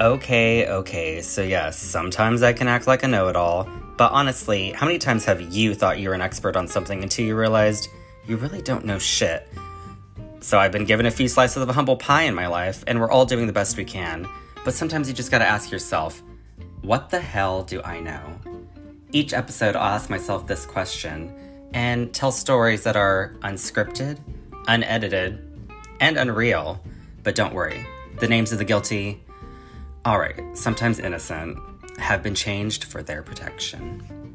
Okay, okay, so yes, sometimes I can act like a know it all, but honestly, how many times have you thought you were an expert on something until you realized you really don't know shit? So I've been given a few slices of a humble pie in my life, and we're all doing the best we can, but sometimes you just gotta ask yourself, what the hell do I know? Each episode, I'll ask myself this question and tell stories that are unscripted, unedited, and unreal. But don't worry, the names of the guilty, alright, sometimes innocent, have been changed for their protection.